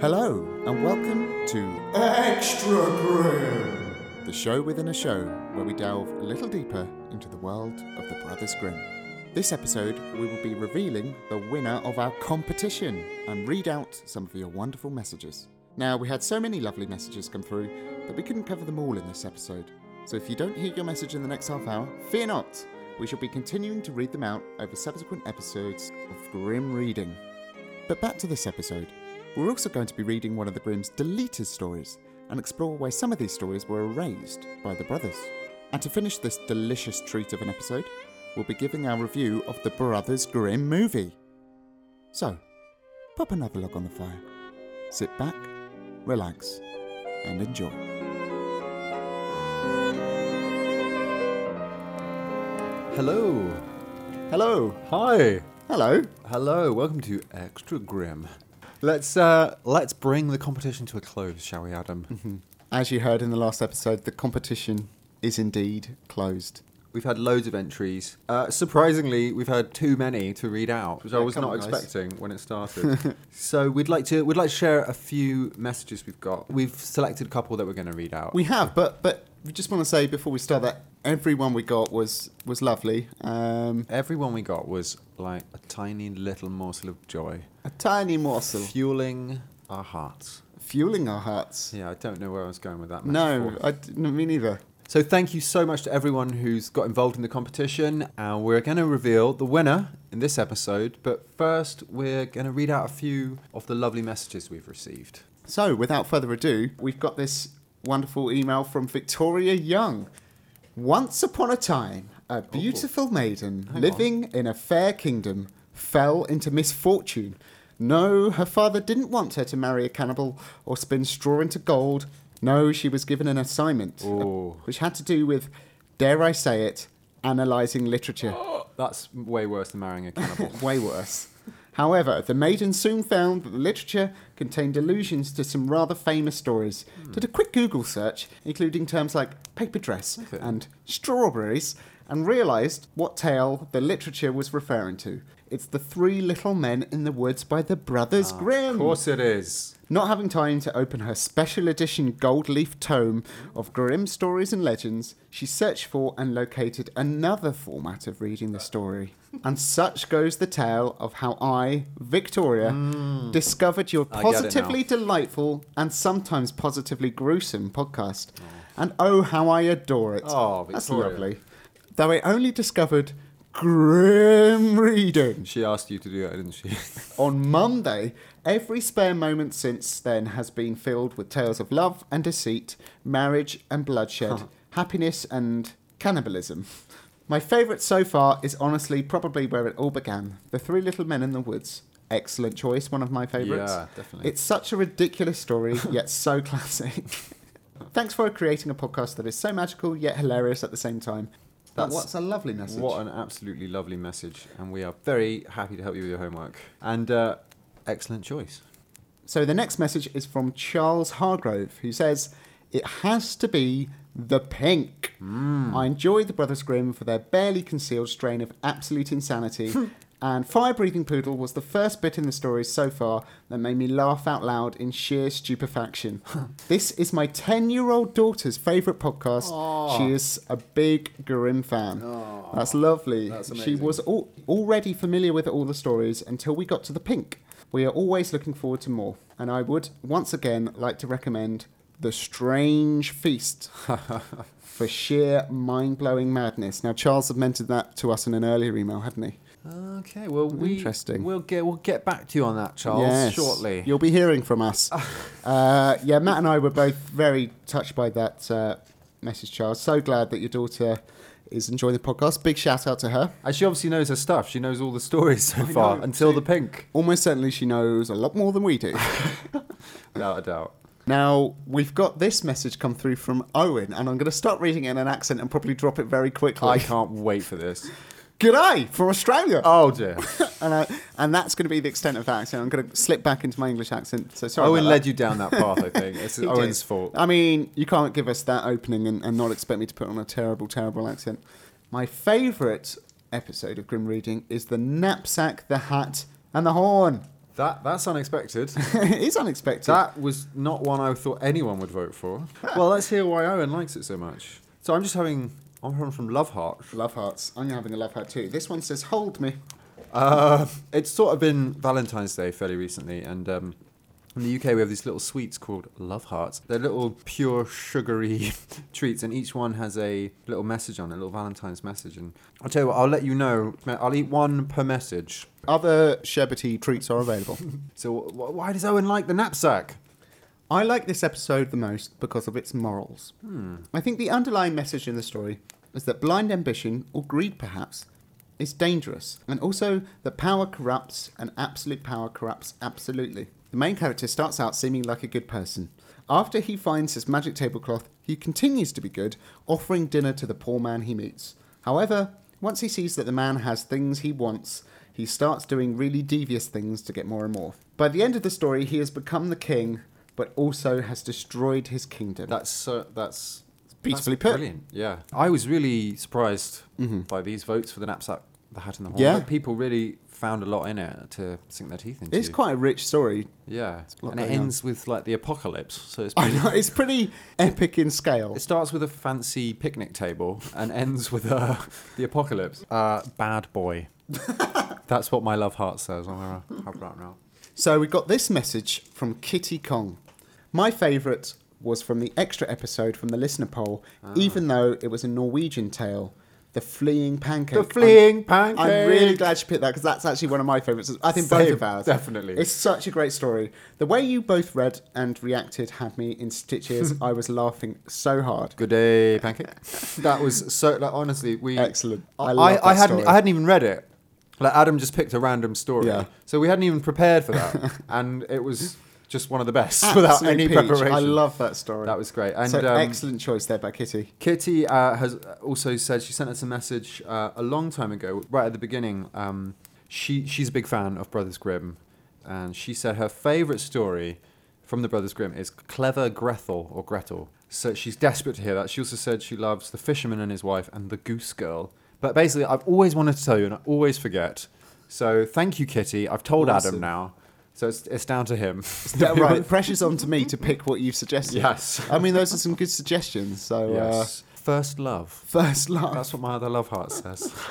Hello, and welcome to Extra Grim. the show within a show where we delve a little deeper into the world of the Brothers Grimm. This episode, we will be revealing the winner of our competition and read out some of your wonderful messages. Now, we had so many lovely messages come through that we couldn't cover them all in this episode. So if you don't hear your message in the next half hour, fear not. We shall be continuing to read them out over subsequent episodes of Grim Reading. But back to this episode. We're also going to be reading one of the Grimm's deleted stories and explore why some of these stories were erased by the brothers. And to finish this delicious treat of an episode, we'll be giving our review of the Brothers Grimm movie. So, pop another log on the fire, sit back, relax, and enjoy. Hello. Hello! Hi. Hello! Hello. Welcome to Extra Grim. Let's uh let's bring the competition to a close, shall we, Adam? As you heard in the last episode, the competition is indeed closed. We've had loads of entries. Uh, surprisingly, we've had too many to read out, which I was not on, guys. expecting when it started. so we'd like to we'd like to share a few messages we've got. We've selected a couple that we're going to read out. We have, but but we just want to say before we start that everyone we got was was lovely. Um, Everyone we got was like a tiny little morsel of joy, a tiny morsel fueling our hearts. fueling our hearts. Yeah, I don't know where I was going with that. No, metaphor. I d no, me neither. So thank you so much to everyone who's got involved in the competition, and we're going to reveal the winner in this episode. But first, we're going to read out a few of the lovely messages we've received. So, without further ado, we've got this wonderful email from Victoria Young. Once upon a time, a beautiful maiden Hang living in a fair kingdom fell into misfortune. No, her father didn't want her to marry a cannibal or spin straw into gold. No, she was given an assignment, uh, Ooh. which had to do with, dare I say it, analysing literature. That's way worse than marrying a cannibal. Way worse. However, the maiden soon found that the literature contained allusions to some rather famous stories. Hmm. Did a quick Google search, including terms like paper dress Okay. and strawberries, and realised what tale the literature was referring to. It's The Three Little Men in the Woods by the Brothers ah, Grimm. of course it is. Not having time to open her special edition gold leaf tome of Grimm stories and legends, she searched for and located another format of reading the story. and such goes the tale of how I, Victoria, hmm. discovered your. I get it now. positively delightful and sometimes positively gruesome podcast. Oh. And oh, how I adore it. Oh, That's lovely. Though I only discovered grim reading She asked you to do that, didn't she? on Monday, every spare moment since then has been filled with tales of love and deceit, marriage and bloodshed, happiness and cannibalism. My favourite so far is honestly probably where it all began The Three Little Men in the Woods. Excellent choice, one of my favourites. Yeah, definitely. It's such a ridiculous story, yet so classic. Thanks for creating a podcast that is so magical yet hilarious at the same time. That's what's a lovely message. What an absolutely lovely message, and we are very happy to help you with your homework. And uh, excellent choice. So the next message is from Charles Hargrove, who says, It has to be the pink. I enjoy the Brothers Grimm for their barely concealed strain of absolute insanity. and Fire Breathing Poodle was the first bit in the story so far that made me laugh out loud in sheer stupefaction. this is my 10 year old daughter's favourite podcast. She is a big Grimm fan. That's lovely. That's she was al- already familiar with all the stories until we got to the pink. We are always looking forward to more, and I would once again like to recommend The Strange Feast for sheer mind blowing madness. Now, Charles had mentioned that to us in an earlier email, hadn't he? Okay, well, we Interesting. We'll get we'll get back to you on that, Charles, Yes. shortly. You'll be hearing from us. uh, yeah, Matt and I were both very touched by that uh, message, Charles. So glad that your daughter is enjoying the podcast. Big shout out to her. And she obviously knows her stuff. She knows all the stories so far know, until the pink, Almost certainly she knows a lot more than we do. without a doubt. Now, we've got this message come through from Owen, and I'm going to start reading it in an accent and probably drop it very quickly. I can't wait for this. G'day from Australia. Oh dear. And, I, and that's going to be the extent of that accent. I'm going to slip back into my English accent. So sorry. Owen led you down that path. I think it's Owen's did. fault. I mean, you can't give us that opening and, and not expect me to put on a terrible, terrible accent. My favourite episode of Grim Reading is the knapsack, the hat, and the horn. That that's unexpected. it is unexpected. that was not one I thought anyone would vote for. well, let's hear why Owen likes it so much. So I'm just having. I'm having from Love hearts. Love hearts. I'm having a love heart too. This one says, "Hold me." Uh, it's sort of been Valentine's Day fairly recently, and um, in the UK we have these little sweets called Love Hearts. They're little pure sugary treats, and each one has a little message on it, a little Valentine's message. And I'll tell you what, I'll let you know. I'll eat one per message. Other sherbety treats are available. So wh- why does Owen like the knapsack? I like this episode the most because of its morals. Hmm. I think the underlying message in the story is that blind ambition, or greed perhaps, is dangerous, and also that power corrupts and absolute power corrupts absolutely. The main character starts out seeming like a good person. After he finds his magic tablecloth, he continues to be good, offering dinner to the poor man he meets. However, once he sees that the man has things he wants, he starts doing really devious things to get more and more. By the end of the story, he has become the king, but also has destroyed his kingdom. That's so. That's Beautifully that's put. Brilliant. Yeah, I was really surprised by these votes for the knapsack, the hat and the horn. Yeah. people really found a lot in it to sink their teeth into. It's quite a rich story. Yeah, and it going on. ends with like the apocalypse. So it's pretty, know, it's pretty epic in scale. it starts with a fancy picnic table and ends with uh, the apocalypse. Uh, bad boy. That's what my love heart says. I'm gonna have that now. So we got this message from Kitty Kong. My favourite was from the extra episode from the listener poll, Ah. even though it was a Norwegian tale. The fleeing pancake. The fleeing I'm- I'm really glad you picked that because that's actually one of my favourites. I think both of ours. definitely. It's such a great story. The way you both read and reacted had me in stitches. I was laughing so hard. Good day, pancake. that was so. Like, honestly, we Excellent. I I, I, hadn't. story. I hadn't even read it. Like Adam just picked a random story, Yeah. so we hadn't even prepared for that, and it was just one of the best without any peach. preparation. I love that story. That was great. And so um, excellent choice there by Kitty. Kitty uh, has also said she sent us a message uh, a long time ago, right at the beginning. Um, she she's a big fan of Brothers Grimm, and she said her favourite story from the Brothers Grimm is Clever Gretel or Gretel. So she's desperate to hear that. She also said she loves The Fisherman and His Wife and The Goose Girl. But basically, I've always wanted to tell you, and I always forget. So thank you, Kitty. I've told Awesome. Adam now, so it's it's down to him. Yeah, right, pressure's on to me to pick what you've suggested. Yes. I mean, those are some good suggestions. So, yes. First love. uh, first love. That's what my other love heart says.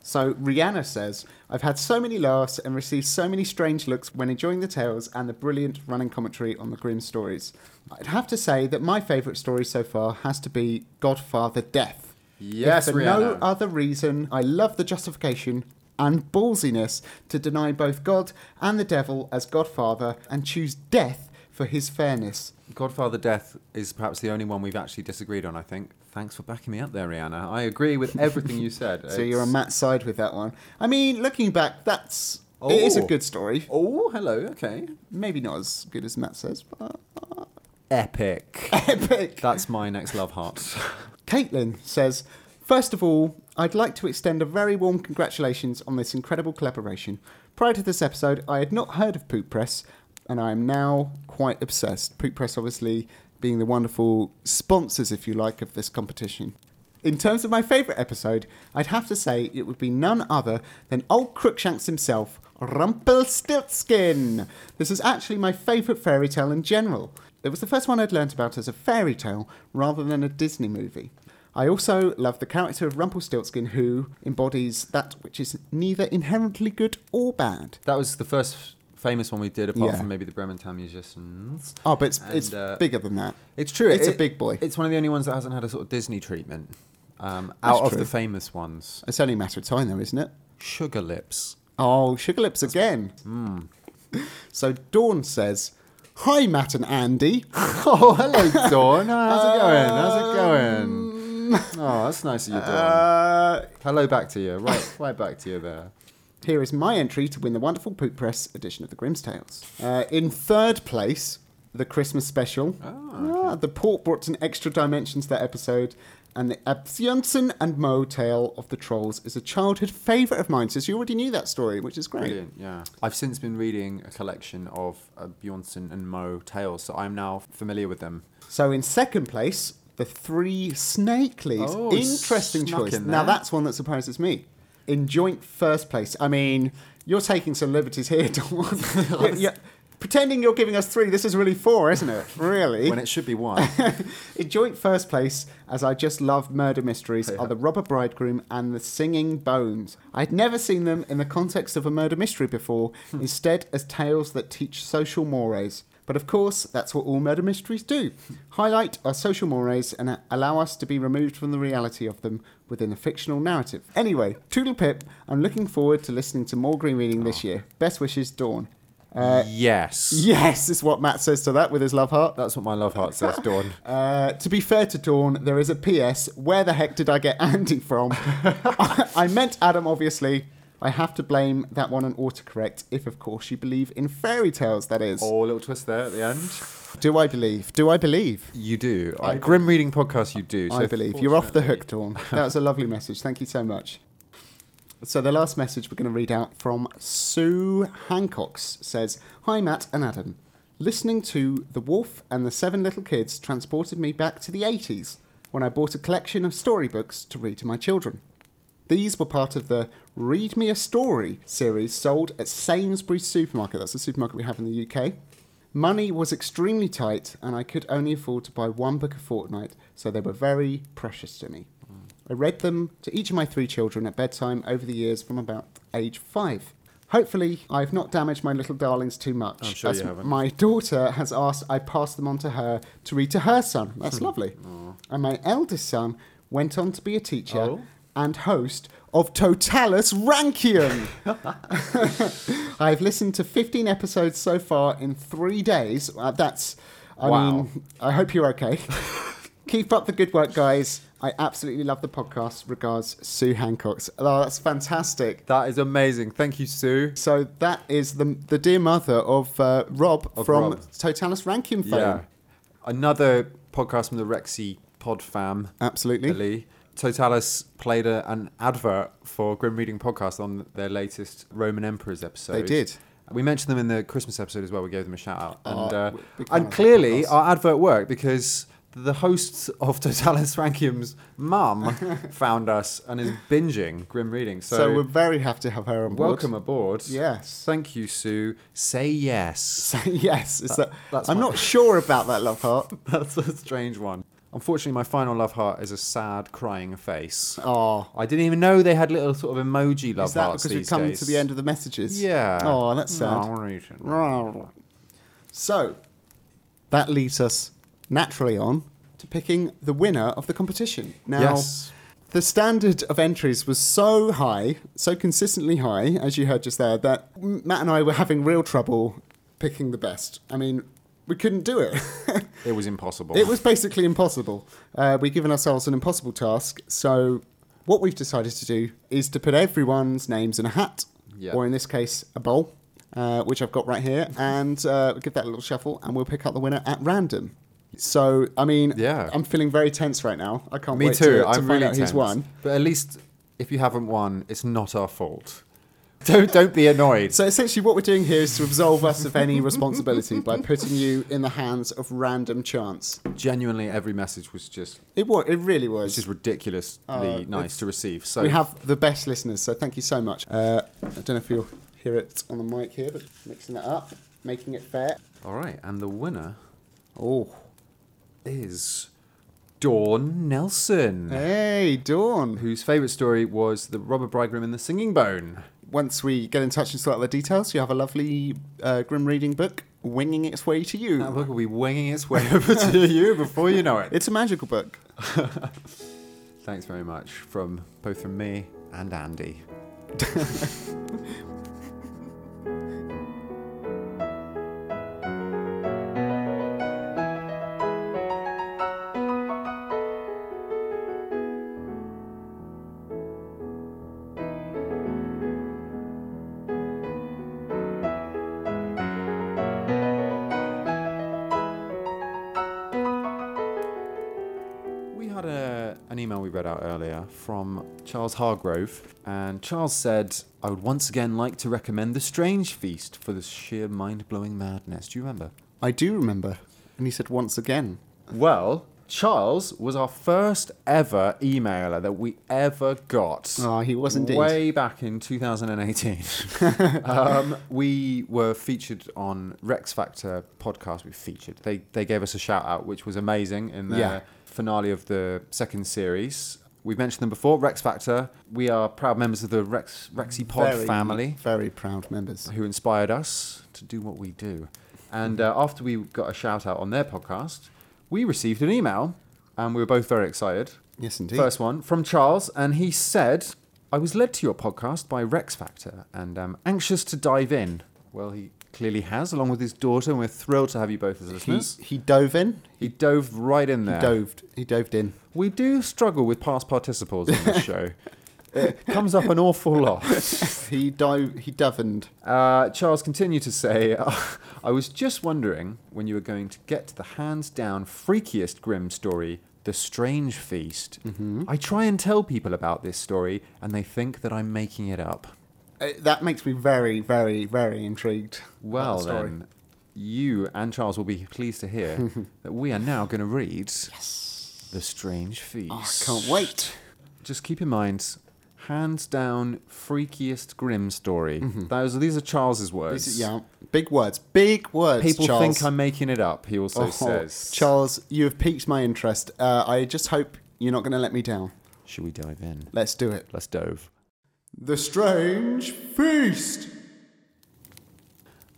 So, Rihanna says, I've had so many laughs and received so many strange looks when enjoying the tales and the brilliant running commentary on the Grimm stories. I'd have to say that my favourite story so far has to be Godfather Death. Yes, if for no other reason, I love the justification and ballsiness to deny both God and the devil as Godfather and choose death for his fairness. Godfather Death is perhaps the only one we've actually disagreed on, I think. Thanks for backing me up there, Rihanna. I agree with everything you said. So you're on Matt's side with that one. I mean, looking back, that's it is a Oh. good story. Oh, hello, okay. Maybe not as good as Matt says, but uh, Epic. epic. That's my next love heart. Caitlin says, First of all, I'd like to extend a very warm congratulations on this incredible collaboration. Prior to this episode, I had not heard of Pook Press, and I am now quite obsessed. Pook Press, obviously, being the wonderful sponsors, if you like, of this competition. In terms of my favourite episode, I'd have to say it would be none other than old Crookshanks himself, Rumpelstiltskin. This is actually my favourite fairy tale in general. It was the first one I'd learnt about as a fairy tale rather than a Disney movie. I also love the character of Rumpelstiltskin who embodies that which is neither inherently good or bad. that was the first famous one we did, apart Yeah. from maybe the Bremen Town Musicians. Oh, but it's, And, it's uh, bigger than that. It's true. It's a big boy. It's one of the only ones that hasn't had a sort of Disney treatment. Um, That's out of the famous ones. It's only a matter of time, though, isn't it? Sugar Lips. Oh, Sugar Lips again. Hmm. So Dawn says, Hi, Matt and Andy. Oh, hello, Dawn. How's it going? How's it going? Oh, that's nice of you, Dawn. Uh, Hello back to you. Right, right back to you there. here is my entry to win the wonderful Pook Press edition of the Grimm's Tales. Uh, in third place, the Christmas special. Ah, the port brought an extra dimension to that episode. And the Asbjørnsen and Moe tale of the trolls is a childhood favourite of mine. So you already knew that story, which is great. Brilliant, yeah. I've since been reading a collection of uh, Bjornsson and Moe tales, so I'm now familiar with them. So in second place, the three snake leaves. Oh, Interesting choice. in Now that's one that surprises me. in joint first place. I mean, you're taking some liberties here, Dawn. You're- you're- pretending you're giving us three. This is really four, isn't it? Really? when it should be one. In joint first place, as I just love murder mysteries, Yeah. are the Robber Bridegroom and the Singing Bones. I'd never seen them in the context of a murder mystery before, hmm. instead, as tales that teach social mores. But of course, that's what all murder mysteries do highlight our social mores and allow us to be removed from the reality of them within a fictional narrative. Anyway, Toodle Pip, I'm looking forward to listening to more grim reading this year. Best wishes, Dawn. Uh, yes. yes, is what Matt says to that with his love heart. That's what my love heart says, Dawn. Uh, to be fair to Dawn, there is a PS. Where the heck did I get Andy from? I meant Adam, obviously. I have to blame that one on autocorrect, if of course you believe in fairy tales, that is. Oh, a little twist there at the end. Do I believe? Do I believe? You do. I, Grim Reading Podcast, you do. I so believe. You're off the hook, Dawn. That was a lovely message. Thank you so much. So the last message we're going to read out from Sue Hancocks says, Hi Matt and Adam. Listening to The Wolf and the Seven Little Kids transported me back to the 80s when I bought a collection of storybooks to read to my children. These were part of the Read Me a Story series sold at Sainsbury's Supermarket. That's the supermarket we have in the UK. Money was extremely tight, and I could only afford to buy one book a fortnight, so they were very precious to me. I read them to each of my three children at bedtime over the years from about age five. Hopefully, I've not damaged my little darlings too much. I'm sure you haven't. My daughter has asked I pass them on to her to read to her son. That's hmm. lovely. And my eldest son went on to be a teacher Oh. And host of Totalus Rankium. I've listened to 15 episodes so far in three days. Uh, that's, I Wow. mean, I hope you're okay. Keep up the good work, guys. I absolutely love the podcast. Regards, Sue Hancocks. Oh, that's fantastic. That is amazing. Thank you, Sue. So that is the the dear mother of uh, Rob Of from Rob. Totalus Rankium fame. Yeah. Another podcast from the Rexy pod fam. Absolutely. Lee. Totalus played a, an advert for Grim Reading Podcast on their latest Roman Emperors episode. They did. We mentioned them in the Christmas episode as well. We gave them a shout out. And, Oh, uh, and clearly, our advert worked because the hosts of Totalus Rankium's mum found us and is binging Grim Reading. So, So, we're very happy to have her on board. welcome aboard. Yes. Thank you, Sue. Say yes. So, yes, it's that, that's I'm not sure about that love heart. That's a strange one. Unfortunately, my final love heart is a sad, crying face. Oh, I didn't even know they had little sort of emoji love is that hearts because we've these come days. to the end of the messages? Yeah. Oh, that's sad. So, that leads us naturally on to picking the winner of the competition. Now, Yes. the standard of entries was so high, so consistently high, as you heard just there, that Matt and I were having real trouble picking the best. I mean, we couldn't do it. It was impossible. It was basically impossible. Uh, we've given ourselves an impossible task. So, what we've decided to do is to put everyone's names in a hat, Yeah. or in this case, a bowl, uh, which I've got right here, and uh, give that a little shuffle, and we'll pick out the winner at random. So, I mean, Yeah. I'm feeling very tense right now. I can't Me wait too. to, to I'm find really out tense. who's won. But at least if you haven't won, it's not our fault. Don't don't be annoyed. So essentially, what we're doing here is to absolve us of any responsibility by putting you in the hands of random chance. Genuinely, every message was just It was. It really was. just ridiculously Oh, nice to receive. So we have the best listeners, so thank you so much. Uh, I don't know if you'll hear it on the mic here, but mixing it up, making it fair. all right, and the winner Oh, is Dawn Nelson, hey, Dawn. whose favourite story was the robber bridegroom and the singing bone. Once we get in touch and sort out the details, you have a lovely uh, grim reading book winging its way to you. That book will be winging its way over to you before you know it. It's a magical book. Thanks very much from both from me and Andy. Charles Hargrove, and Charles said, I would once again like to recommend The Strange Feast for the sheer mind blowing madness. Do you remember? I do remember. And he said once again. Well, Charles was our first ever emailer that we ever got. Oh, he was indeed. Way back in 2018. um, we were featured on Rex Factor podcast. We featured. They they gave us a shout out, which was amazing in the Yeah. finale of the second series. We've mentioned them before. Rex Factor. We are proud members of the Rex Rexy Pod Very- family Very proud members. who inspired us to do what we do. And uh, after we got a shout out on their podcast, we received an email and we were both very excited. Yes, indeed. First one from Charles, and he said, I was led to your podcast by Rex Factor and I'm anxious to dive in. Well, he clearly has, along with his daughter, and we're thrilled to have you both as listeners. he dove in. He, dove right in He there. doved. He doved in. We do struggle with past participles on this show. It comes up an awful lot. He dove. He dovened. Uh, Charles continued to say, I was just wondering when you were going to get to the hands down freakiest Grimm story, The Strange Feast. I try and tell people about this story, and they think that I'm making it up. Uh, that makes me very, very, very intrigued. Well, the then, you and Charles will be pleased to hear that we are now going to read The Strange Feast. Oh, I can't wait. Just keep in mind, hands down freakiest grim story. Those These are Charles's words. This is- yeah, big words. Big words. People Charles. think I'm making it up, he also Oh, says. Charles, you have piqued my interest. Uh, I just hope you're not going to let me down. Should we dive in? Let's do it. Let's dove. The Strange Feast.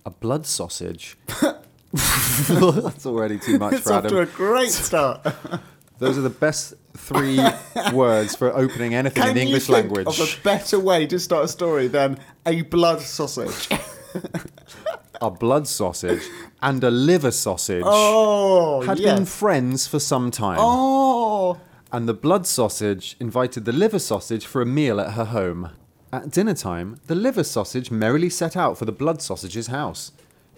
A blood sausage. That's already too much It's for off to a great start. Those are the best three words for opening anything in Can the you English think language. of a better way to start a story than a blood sausage? A blood sausage and a liver sausage oh, had yes. been friends for some time. Oh, And the blood sausage invited the liver sausage for a meal at her home. At dinner time, the liver sausage merrily set out for the blood sausage's house.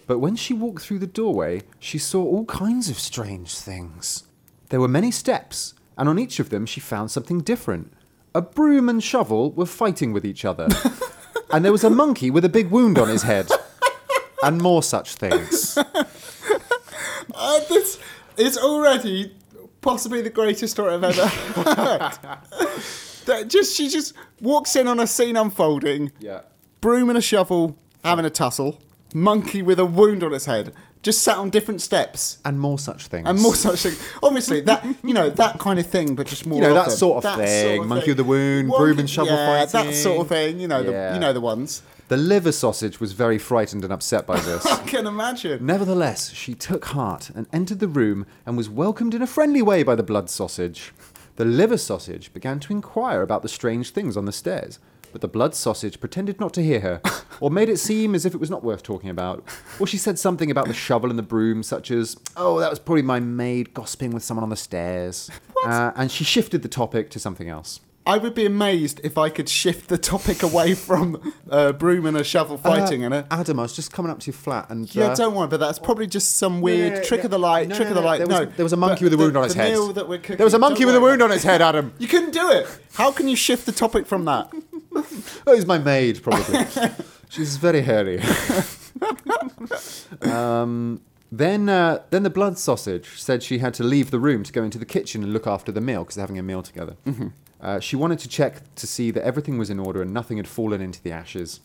But when she walked through the doorway, she saw all kinds of strange things. There were many steps, and on each of them she found something different. A broom and shovel were fighting with each other. and there was a monkey with a big wound on his head. And more such things. uh, this is already possibly the greatest story I've ever heard. That just she just walks in on a scene unfolding, Yeah. broom and a shovel, having a tussle, monkey with a wound on its head, just sat on different steps. And more such things. And more such things. Obviously, that you know that kind of thing, but just more. You know, that often. sort of thing. Monkey with the wound, broom and shovel yeah, fighting. that sort of thing. You know, Yeah. the you know the ones. The liver sausage was very frightened and upset by this. I can imagine. Nevertheless, she took heart and entered the room and was welcomed in a friendly way by the blood sausage. The liver sausage began to inquire about the strange things on the stairs, but the blood sausage pretended not to hear her, or made it seem as if it was not worth talking about. Or she said something about the shovel and the broom, such as, Oh, that was probably my maid gossiping with someone on the stairs. Uh, and she shifted the topic to something else. I would be amazed if I could shift the topic away from uh, broom and a shovel fighting Uh, in it. Adam, I was just coming up to your flat and. Yeah, uh, don't worry, but that's probably just some weird yeah, trick yeah. of the light. No, trick no, of the light. there was- no, there was a monkey with a wound the, on its the head. meal that we're cooking, There was a monkey with a wound on its head, Adam. You couldn't do it. How can you shift the topic from that? Oh, he's my maid, probably. She's very hairy. um, then, uh, then the blood sausage said she had to leave the room to go into the kitchen and look after the meal because they're having a meal together. Uh, she wanted to check to see that everything was in order and nothing had fallen into the ashes.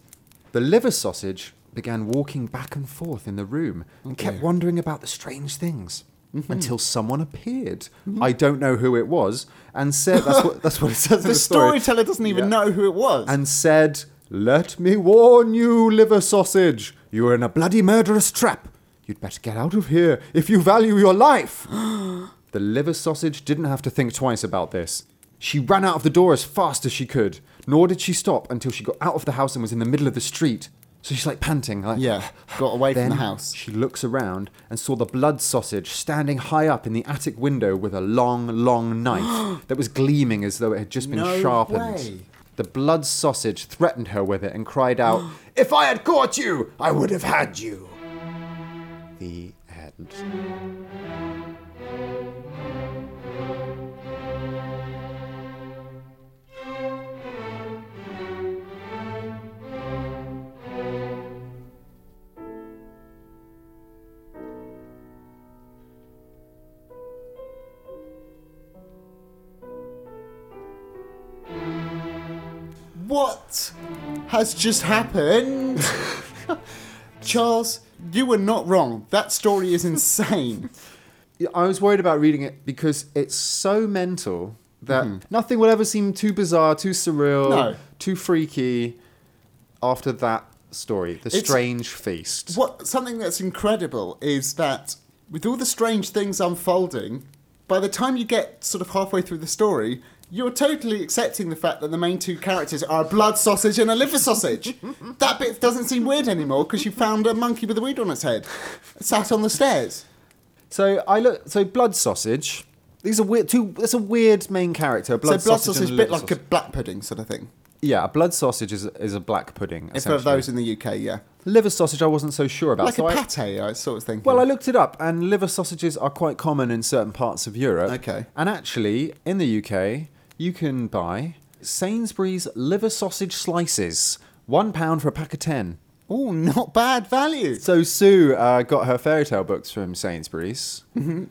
The liver sausage began walking back and forth in the room and kept wondering about the strange things. Mm-hmm. Until someone appeared. Mm-hmm. I don't know who it was, and said that's what that's what it says in The the story storyteller doesn't even Yeah. know who it was. and said, Let me warn you, liver sausage. You are in a bloody murderous trap. You'd better get out of here if you value your life. the liver sausage didn't have to think twice about this. She ran out of the door as fast as she could, nor did she stop until she got out of the house and was in the middle of the street. So she's like panting, like yeah, got away from the house. she looks around and saw the blood sausage standing high up in the attic window with a long, long knife that was gleaming as though it had just been No sharpened. way. The blood sausage threatened her with it and cried out, If I had caught you, I would have had you. The end. What has just happened? Charles, you were not wrong. That story is insane. I was worried about reading it because it's so mental that mm-hmm. nothing will ever seem too bizarre, too surreal, No. too freaky after that story, The It's- Strange Feast. What something that's incredible is that with all the strange things unfolding, by the time you get sort of halfway through the story, you're totally accepting the fact that the main two characters are a blood sausage and a liver sausage. that bit doesn't seem weird anymore because you found a monkey with a weed on its head, sat on the stairs. So I look. So blood sausage. These are weird. Two. That's a weird main character. A blood so blood sausage, sausage, and bit liver like a black pudding sort of thing. Yeah, a blood sausage is is a black pudding. If for essentially. those in the UK, yeah, liver sausage, I wasn't so sure about. like so a I- pate, I sort of thinking. Well, I looked it up, and liver sausages are quite common in certain parts of Europe. Okay. And actually, in the UK, you can buy Sainsbury's liver sausage slices, one pound for a pack of ten. oh, not bad value. So Sue uh, got her fairy tale books from Sainsbury's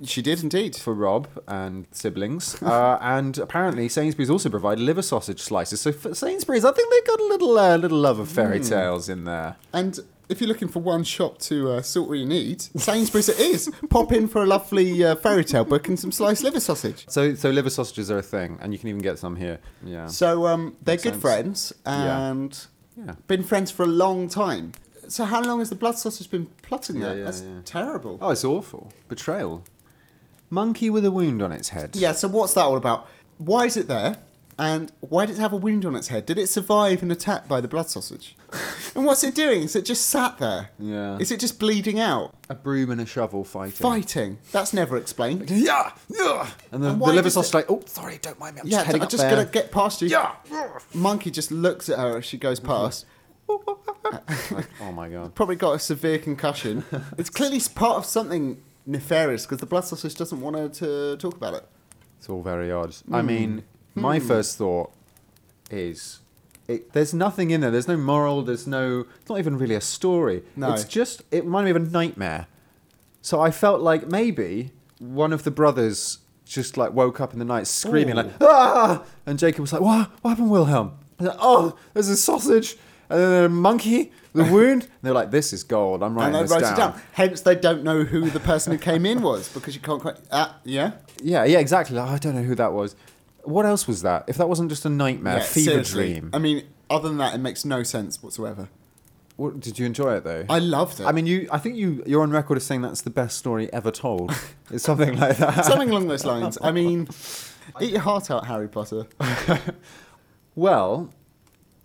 She did indeed. for Rob and siblings, uh, and apparently Sainsbury's also provide liver sausage slices. So for Sainsbury's, I think they've got a little uh, little love of fairy tales in there. And if you're looking for one shop to uh, sort what you need, Sainsbury's it is. Pop in for a lovely uh, fairy tale book and some sliced liver sausage. So so liver sausages are a thing, and you can even get some here. Yeah. So um, they're Makes good sense. friends and Yeah. been friends for a long time. So how long has the blood sausage been plotting Yeah, that? yeah, That's yeah. terrible. Oh, it's awful. Betrayal. Monkey with a wound on its head. Yeah. So what's that all about? Why is it there? And why did it have a wound on its head? Did it survive an attack by the blood sausage? and what's it doing? Is it just sat there? Yeah. Is it just bleeding out? A broom and a shovel fighting. Fighting? That's never explained. Yeah, yeah. And the, And the why liver does sausage it- like, oh, sorry, don't mind me. I'm Yeah, just heading I'm up just there. gonna get past you. Yeah. Monkey just looks at her as she goes past. Like, oh my god. Probably got a severe concussion. it's clearly part of something nefarious because the blood sausage doesn't want her to talk about it. It's all very odd. I mean, hmm. My first thought is, it, there's nothing in there. There's no moral. There's no. It's not even really a story. No. It's just. It reminded me of a nightmare. So I felt like maybe one of the brothers just like woke up in the night screaming Ooh. like ah, and Jacob was like, what? What happened, Wilhelm? Like, oh, there's a sausage. And then a monkey, the wound. And they're like, "This is gold. I'm writing and this they wrote down." it down. Hence, they don't know who the person who came in was because you can't quite. Ah, yeah. Yeah, yeah, exactly. Like, I don't know who that was. What else was that? If that wasn't just a nightmare, yeah fever seriously. dream. I mean, other than that, it makes no sense whatsoever. What, did you enjoy it though? I loved it. I mean, you. I think you. You're on record as saying that's the best story ever told. it's something like that. something along those lines. I mean, eat your heart out, Harry Potter. Well,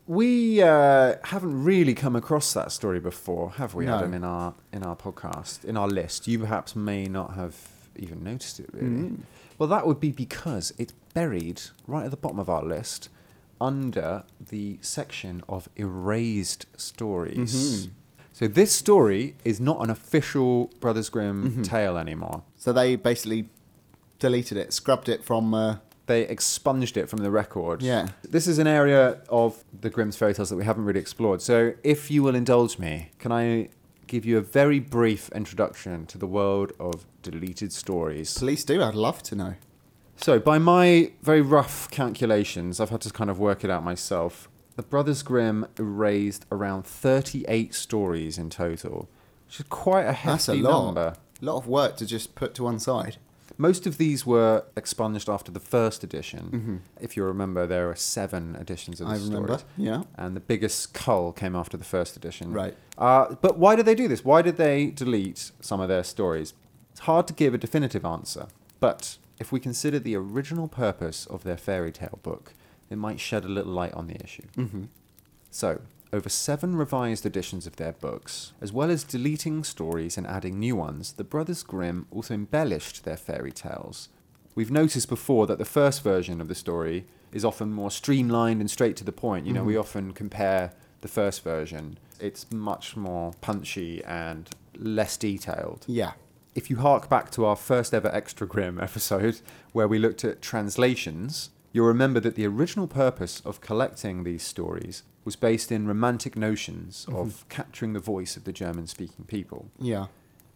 we uh, haven't really come across that story before, have we, No. Adam? In our in our podcast, in our list, you perhaps may not have even noticed it really. Mm. Well, that would be because it's buried right at the bottom of our list under the section of erased stories. Mhm. So this story is not an official Brothers Grimm Mm-hmm. tale anymore. So they basically deleted it, scrubbed it from. Uh, They expunged it from the record. Yeah. This is an area of the Grimm's fairy tales that we haven't really explored. So, if you will indulge me, can I give you a very brief introduction to the world of deleted stories? Please do. I'd love to know. So, by my very rough calculations, I've had to kind of work it out myself. The Brothers Grimm erased around 38 stories in total, which is quite a That's a hefty lot. number. A lot of work to just put to one side. Most of these were expunged after the first edition. If you remember, there are seven editions of the Mm-hmm. I remember. stories. Yeah. And the biggest cull came after the first edition. Right. Uh, but why did they do this? Why did they delete some of their stories? It's hard to give a definitive answer. But if we consider the original purpose of their fairy tale book, it might shed a little light on the issue. Mm-hmm. So, over seven revised editions of their books, as well as deleting stories and adding new ones, the Brothers Grimm also embellished their fairy tales. We've noticed before that the first version of the story is often more streamlined and straight to the point. You know, we often compare the first version, it's much more punchy and less detailed. Yeah. If you hark back to our first ever Extra Grim episode, where we looked at translations, you'll remember that the original purpose of collecting these stories was based in romantic notions mm-hmm. of capturing the voice of the German speaking people. Yeah.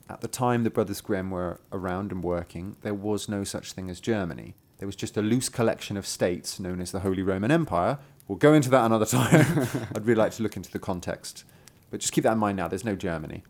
At the time the Brothers Grimm were around and working, there was no such thing as Germany. There was just a loose collection of states known as the Holy Roman Empire, We'll go into that another time. I'd really like to look into the context. But just keep that in mind now, there's no Germany.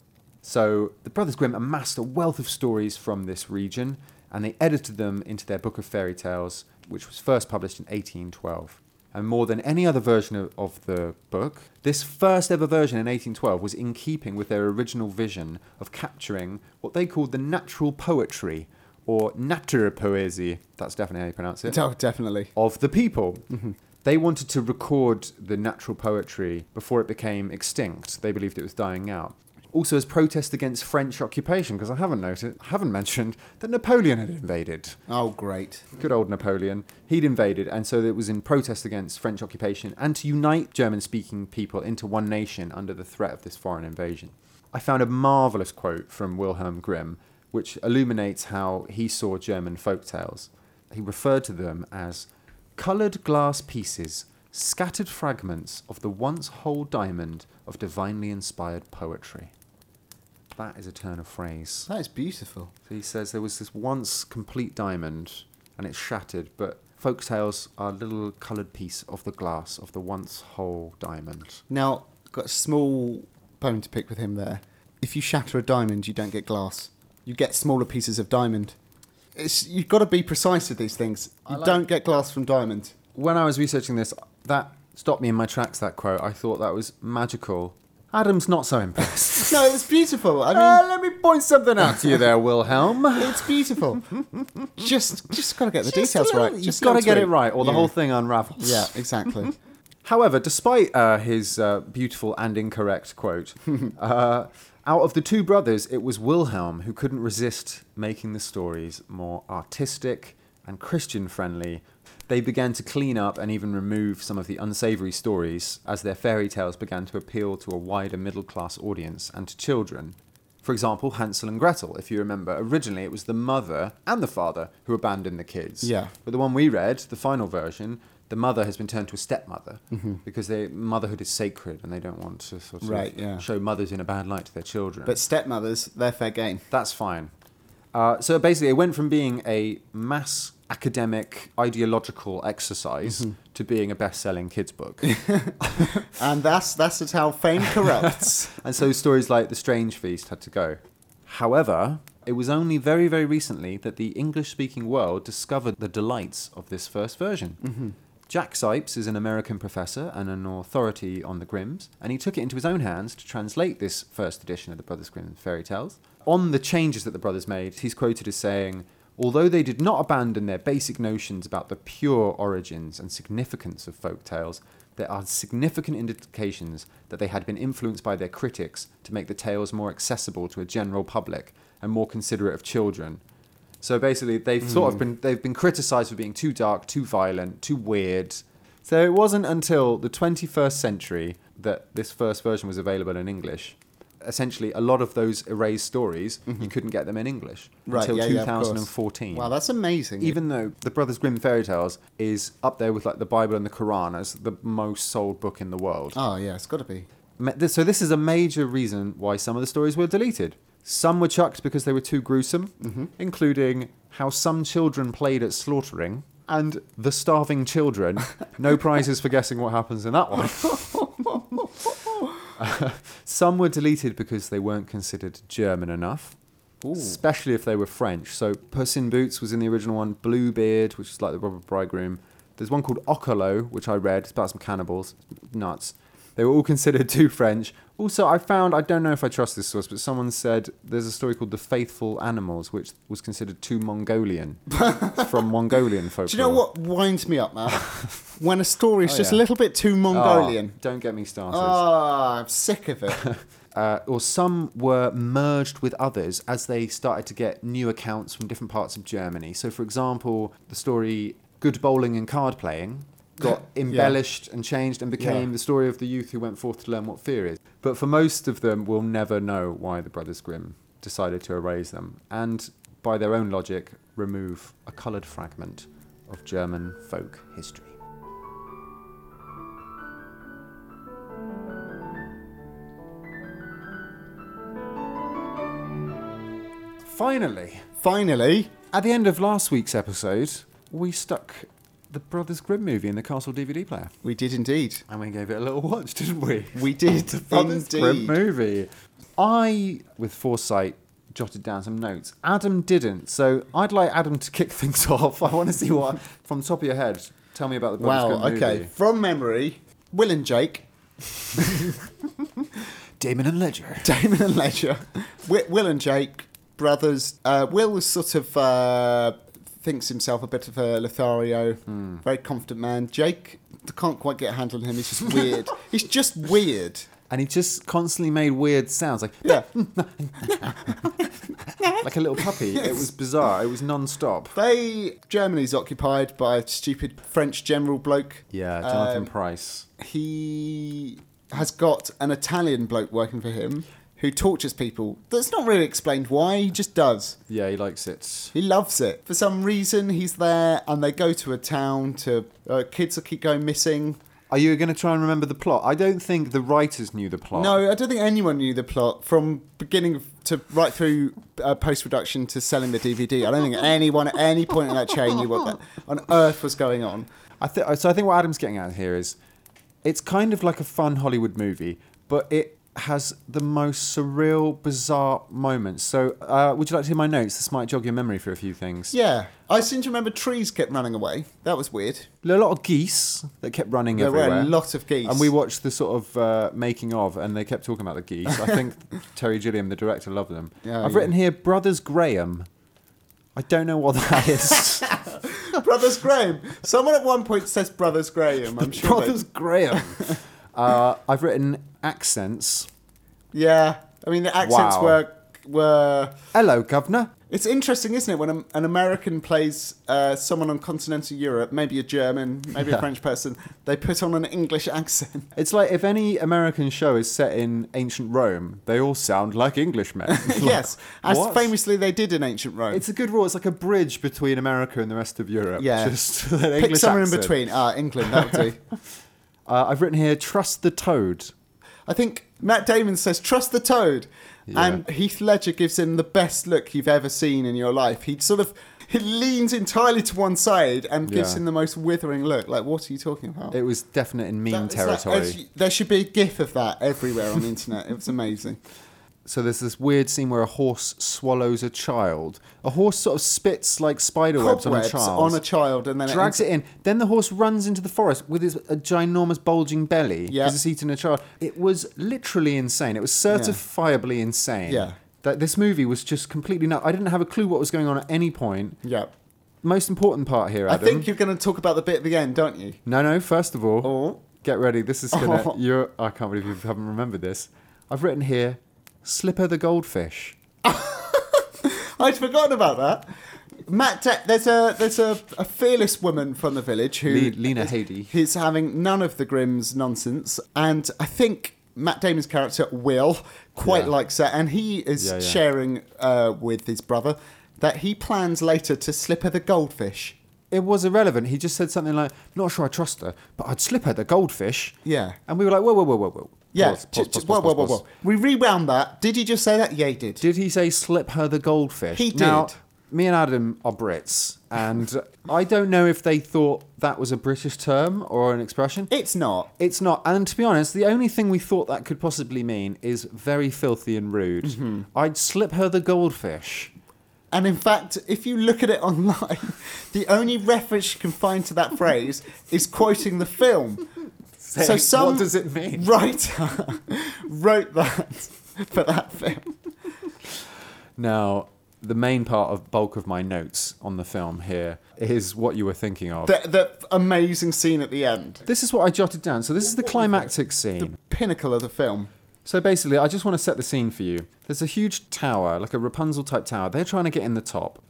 So the Brothers Grimm amassed a wealth of stories from this region and they edited them into their book of fairy tales, which was first published in 1812. And more than any other version of, of the book, this first ever version in 1812 was in keeping with their original vision of capturing what they called the natural poetry, or Naturpoesie, that's definitely how you pronounce it, Oh, definitely. of the people. Mm-hmm. They wanted to record the natural poetry before it became extinct. They believed it was dying out. Also, as protest against French occupation, because I haven't noted, haven't mentioned that Napoleon had invaded. Oh, great. Good old Napoleon. He'd invaded, and so it was in protest against French occupation and to unite German speaking people into one nation under the threat of this foreign invasion. I found a marvellous quote from Wilhelm Grimm, which illuminates how he saw German folk tales. He referred to them as coloured glass pieces, scattered fragments of the once whole diamond of divinely inspired poetry. That is a turn of phrase. That is beautiful. So he says there was this once complete diamond and it's shattered, but folk tales are a little coloured piece of the glass of the once whole diamond. Now, got a small bone to pick with him there. If you shatter a diamond, you don't get glass. You get smaller pieces of diamond. It's, you've got to be precise with these things. You like- don't get glass from diamond. When I was researching this, that stopped me in my tracks, that quote. I thought that was magical. Adam's not so impressed. No, it's beautiful. I mean, Uh, let me point something out to you there, Wilhelm. it's beautiful. just, just got to get the details right. You've Just got to little get it right, or the Yeah. whole thing unravels. Yeah, exactly. However, despite uh, his uh, beautiful and incorrect quote, uh, out of the two brothers, it was Wilhelm who couldn't resist making the stories more artistic and Christian friendly. They began to clean up and even remove some of the unsavory stories as their fairy tales began to appeal to a wider middle class audience and to children. For example, Hansel and Gretel, if you remember, originally it was the mother and the father who abandoned the kids. Yeah. But the one we read, the final version, the mother has been turned to a stepmother because they, motherhood is sacred and they don't want to sort of Mm-hmm. Right, yeah. show mothers in a bad light to their children. But stepmothers, they're fair game. that's fine. Uh, so basically, it went from being a mass academic ideological exercise Mm-hmm. to being a best-selling kids book. And that's that's just how fame corrupts. and so stories like The Strange Feast had to go. However, it was only very, very recently that the English speaking world discovered the delights of this first version. Jack Zipes is an American professor and an authority on the Grimms, and he took it into his own hands to translate this first edition of the Brothers Grimm fairy tales. On the changes that the brothers made, he's quoted as saying, Although they did not abandon their basic notions about the pure origins and significance of folk tales, there are significant indications that they had been influenced by their critics to make the tales more accessible to a general public and more considerate of children. So basically, they've sort of hmm. been they've been criticised for being too dark, too violent, too weird. So it wasn't until the 21st century that this first version was available in English. Essentially, a lot of those erased stories you mm-hmm. couldn't get them in English Right, until yeah, yeah, 2014 wow, that's amazing. even though the Brothers Grimm fairy tales is up there with like the Bible and the Quran as the most sold book in the world. oh yeah, it's got to be. So this is a major reason why some of the stories were deleted. Some were chucked because they were too gruesome, mm-hmm. including how some children played at slaughtering and the starving children. no prizes for guessing what happens in that one. some were deleted because they weren't considered German enough especially if they were French. So Puss in Boots was in the original one. Bluebeard, which is like the Robber Bridegroom. There's one called Okerlo, which I read. It's about some cannibals. Nuts. They were all considered too French. Also, I found, I don't know if I trust this source, but someone said there's a story called The Faithful Animals, which was considered too Mongolian. from Mongolian folklore. Do you know what winds me up, Matt? when a story's Oh, just yeah. a little bit too Mongolian. Oh, don't get me started. Ah, I'm sick of it. uh, or some were merged with others as they started to get new accounts from different parts of Germany. So, for example, the story Good Bowling and Card Playing got embellished and changed and became Yeah. the story of the youth who went forth to learn what fear is. But for most of them, we'll never know why the Brothers Grimm decided to erase them and, by their own logic, remove a coloured fragment of German folk history. Finally, Finally, at the end of last week's episode, we stuck the Brothers Grimm movie in the Castle DVD player. We did indeed. And we gave it a little watch, didn't we? We did Brothers Grimm movie. I, with foresight, jotted down some notes. Adam didn't, so I'd like Adam to kick things off. I want to see what, from the top of your head, tell me about the Brothers Wow. Grimm Okay. movie. From memory, Will and Jake, Damon and Ledger. Damon and Ledger, Will, Will and Jake, brothers. Uh, Will was sort of uh, thinks himself a bit of a Lothario, Hmm. very confident man. Jake can't quite get a handle on him. He's just weird. He's just weird. And he just constantly made weird sounds, like Yeah. like a little puppy. It was bizarre. It was non-stop. They Germany's occupied by a stupid French general bloke. Yeah, Jonathan Um, Pryce. he has got an Italian bloke working for him who tortures people. That's not really explained why, he just does. Yeah, he likes it. He loves it. For some reason, he's there and they go to a town to. Uh, kids will keep going missing. Are you going to try and remember the plot? I don't think the writers knew the plot. No, I don't think anyone knew the plot from beginning to right through uh, post production to selling the DVD. I don't think anyone at any point in that chain knew what that on earth was going on. I th- so I think what Adam's getting at here is it's kind of like a fun Hollywood movie, but it has the most surreal, bizarre moments. So, uh, would you like to hear my notes? This might jog your memory for a few things. Yeah, I seem to remember trees kept running away. That was weird. A lot of geese that kept running There everywhere. were a lot of geese. And we watched the sort of uh, making of, and they kept talking about the geese. I think Terry Gilliam, the director, loved them. Yeah, I've yeah. written here Brothers Graham. I don't know what that is. Brothers Graham. Someone at one point says Brothers Graham. I'm sure. they- Brothers Graham. uh, I've written accents. Yeah, I mean the accents Wow. were were. Hello, governor. It's interesting, isn't it, when a, an American plays uh, someone on continental Europe, maybe a German, maybe Yeah. a French person, they put on an English accent. It's like if any American show is set in ancient Rome, they all sound like Englishmen. Like, yes, as what? famously they did in ancient Rome. It's a good rule. It's like a bridge between America and the rest of Europe. Yeah. Just an Pick English somewhere in accent. between. Ah, England, that would do. Uh, I've written here, trust the toad. I think Matt Damon says, "Trust the toad," Yeah. and Heath Ledger gives him the best look you've ever seen in your life. He sort of he leans entirely to one side and gives Yeah. him the most withering look. Like, what are you talking about? It was definite in meme That- territory. there should be a GIF of that everywhere on the internet. It was amazing. So there's this weird scene where a horse swallows a child. A horse sort of spits like spider webs on a Cobwebs child. on a child, and then drags it. it in. Then the horse runs into the forest with his a ginormous bulging belly Yeah. because it's eating a child. It was literally insane. It was certifiably insane. Yeah. That this movie was just completely. I didn't have a clue what was going on at any point. Yeah, Most important part here, I Adam. think you're going to talk about the bit at the end, don't you? No, no. First of all, Oh, get ready. This is gonna. You're. I can't believe you haven't remembered this. I've written here, Slipper the goldfish. I'd forgotten about that. Matt, Da- there's a there's a, a fearless woman from the village who Le- Lena Headey. He's having none of the Grimm's nonsense, and I think Matt Damon's character Will quite Yeah. likes that, and he is Yeah, yeah. sharing uh, with his brother that he plans later to slip her the goldfish. It was irrelevant. He just said something like, "Not sure I trust her, but I'd slip her the goldfish." Yeah. And we were like, "Whoa, whoa, whoa, whoa, whoa." Yeah, Pause, pause, pause, whoa, whoa, whoa, whoa. We rewound that. Did he just say that? Yeah, he did. Did he say slip her the goldfish? He Now, did. me and Adam are Brits, and I don't know if they thought that was a British term or an expression. It's not. It's not. And to be honest, the only thing we thought that could possibly mean is very filthy and rude. Mm-hmm. I'd slip her the goldfish. And in fact, if you look at it online, the only reference you can find to that phrase is quoting the film. So Saying, some what does it mean? writer wrote that for that film. Now, the main part of bulk of my notes on the film here is what you were thinking of. The, the amazing scene at the end. this is what I jotted down. So this is the climactic scene. the Pinnacle of the film. So basically, I just want to set the scene for you. There's a huge tower, like a Rapunzel type tower. They're trying to get in the top.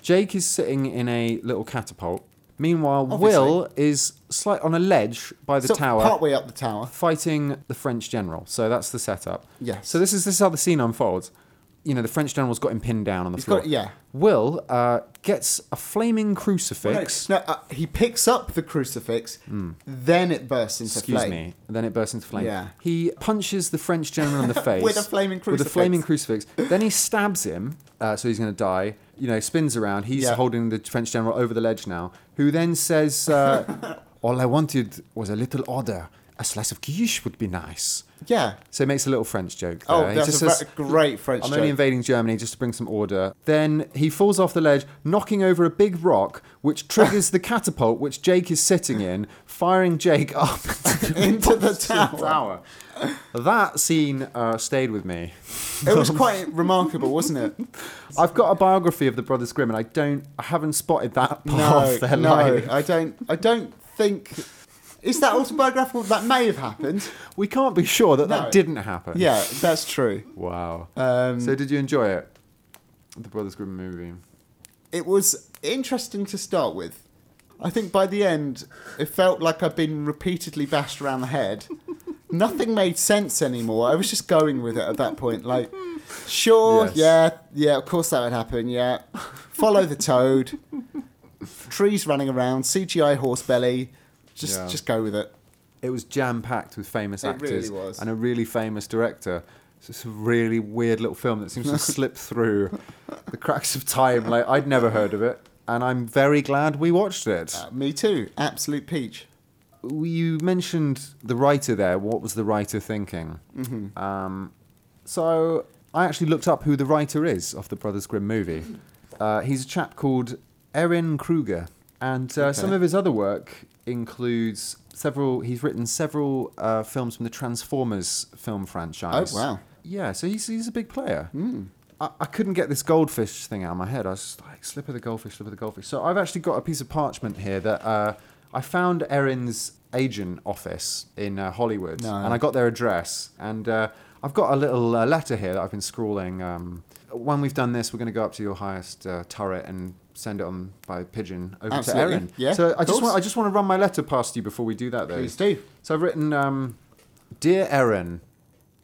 Jake is sitting in a little catapult. Meanwhile, Obviously. Will is slight on a ledge by the so tower, partway up the tower. fighting the French general. So that's the setup. Yes. So this is this is how the scene unfolds. You know, the French general's got him pinned down on the He's floor. got yeah. Will uh, gets a flaming crucifix. No, uh, he picks up the crucifix, then it bursts into. Excuse flame. me. Then it bursts into flame. Yeah. He punches the French general in the face With a flaming crucifix. With a flaming crucifix. then he stabs him, uh, so he's going to die. You know, spins around. He's Yeah. holding the French general over the ledge now. Who then says, uh, "All I wanted was a little order. A slice of quiche would be nice." Yeah. So he makes a little French joke. Oh, there. He that's a says, great French joke. I'm joke. only invading Germany just to bring some order. Then he falls off the ledge, knocking over a big rock, which triggers the catapult which Jake is sitting in, firing Jake up Into the bottom tower. That scene uh, stayed with me. It was quite remarkable, wasn't it? I've got a biography of the Brothers Grimm, and I don't, I haven't spotted that part No, of their no, life. I don't. I don't think. Is that autobiographical? That may have happened. We can't be sure that No. that didn't happen. Yeah, that's true. Wow. Um, so did you enjoy it? The Brothers Grimm movie. it was interesting to start with. I think by the end, it felt like I'd been repeatedly bashed around the head. Nothing made sense anymore. I was just going with it at that point. Like, sure, Yes. yeah, yeah, of course that would happen, yeah. Follow the toad. Trees running around, CGI horse belly. Just, Yeah. just go with it. It was jam packed with famous It actors really and a really famous director. It's just a really weird little film that seems to slip through the cracks of time. Like I'd never heard of it, and I'm very glad we watched it. Uh, me too. Absolute peach. you mentioned the writer there. What was the writer thinking? Mm-hmm. Um, so I actually looked up who the writer is of the Brothers Grimm movie. Uh, he's a chap called Ehren Kruger, and uh, some of his other work includes several. He's written several uh, films from the Transformers film franchise. Oh, wow. Yeah, so he's he's a big player. Mm. I, I couldn't get this goldfish thing out of my head. I was just like, slip of the goldfish, slip of the goldfish. So I've actually got a piece of parchment here that uh, I found Ehren's agent office in uh, Hollywood, No. and I got their address. And uh, I've got a little uh, letter here that I've been scrawling. Um, when we've done this, we're going to go up to your highest uh, turret and send it on by pigeon over Absolutely. to Ehren. Yeah, So I just want I just want to run my letter past you before we do that, though. Please do. So I've written, um, Dear Ehren,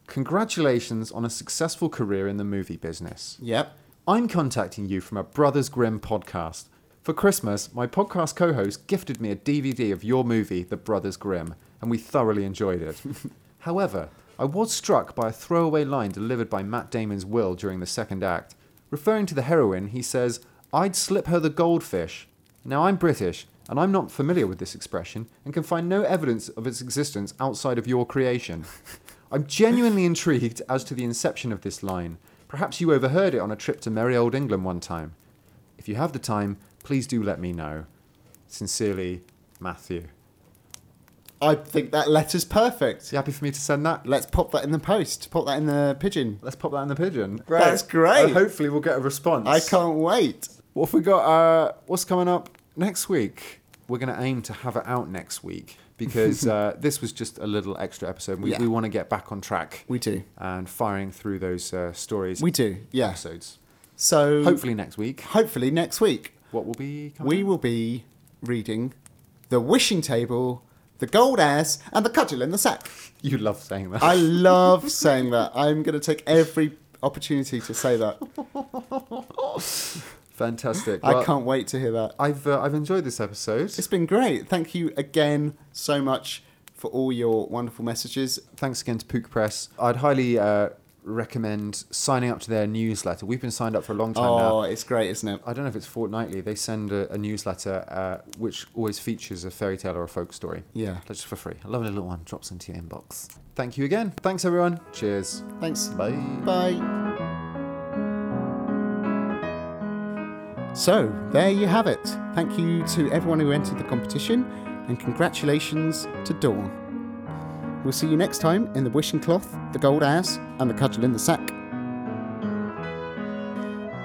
congratulations on a successful career in the movie business. Yep. I'm contacting you from a Brothers Grimm podcast. For Christmas, my podcast co host gifted me a DVD of your movie, The Brothers Grimm, and we thoroughly enjoyed it. However, I was struck by a throwaway line delivered by Matt Damon's Will during the second act. Referring to the heroine, he says, I'd slip her the goldfish. Now, I'm British, and I'm not familiar with this expression and can find no evidence of its existence outside of your creation. I'm genuinely intrigued as to the inception of this line. Perhaps you overheard it on a trip to merry old England one time. If you have the time, please do let me know. Sincerely, Matthew. I think that letter's perfect. You happy for me to send that? Let's pop that in the post. Pop that in the pigeon. Let's pop that in the pigeon. That's great. And hopefully we'll get a response. I can't wait. What have we got? Uh, what's coming up next week? We're going to aim to have it out next week because uh, this was just a little extra episode. We, Yeah. we want to get back on track We do. and firing through those uh, stories. We do. Yeah. episodes. So Hopefully next week. hopefully next week What will be coming? we will be reading the wishing table, the gold ass, and the cudgel in the sack. You love saying that. I love saying that. I'm going to take every opportunity to say that. Fantastic. I can't wait to hear that. I've uh, I've enjoyed this episode. It's been great. Thank you again so much for all your wonderful messages. Thanks again to Pook Press. I'd highly uh, recommend signing up to their newsletter. We've been signed up for a long time now. Oh, it's great, isn't it? I don't know if it's fortnightly. They send a, a newsletter uh, which always features a fairy tale or a folk story. Yeah. Just for free. A lovely little one drops into your inbox. Thank you again. Thanks, everyone. Cheers. Thanks. Bye. Bye. So, there you have it. Thank you to everyone who entered the competition, and congratulations to Dawn. We'll see you next time in the wishing cloth, the gold ass, and the cudgel in the sack.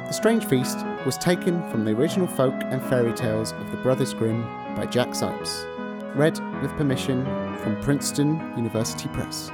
The Strange Feast was taken from the original folk and fairy tales of the Brothers Grimm by Jack Zipes. Read with permission from Princeton University Press.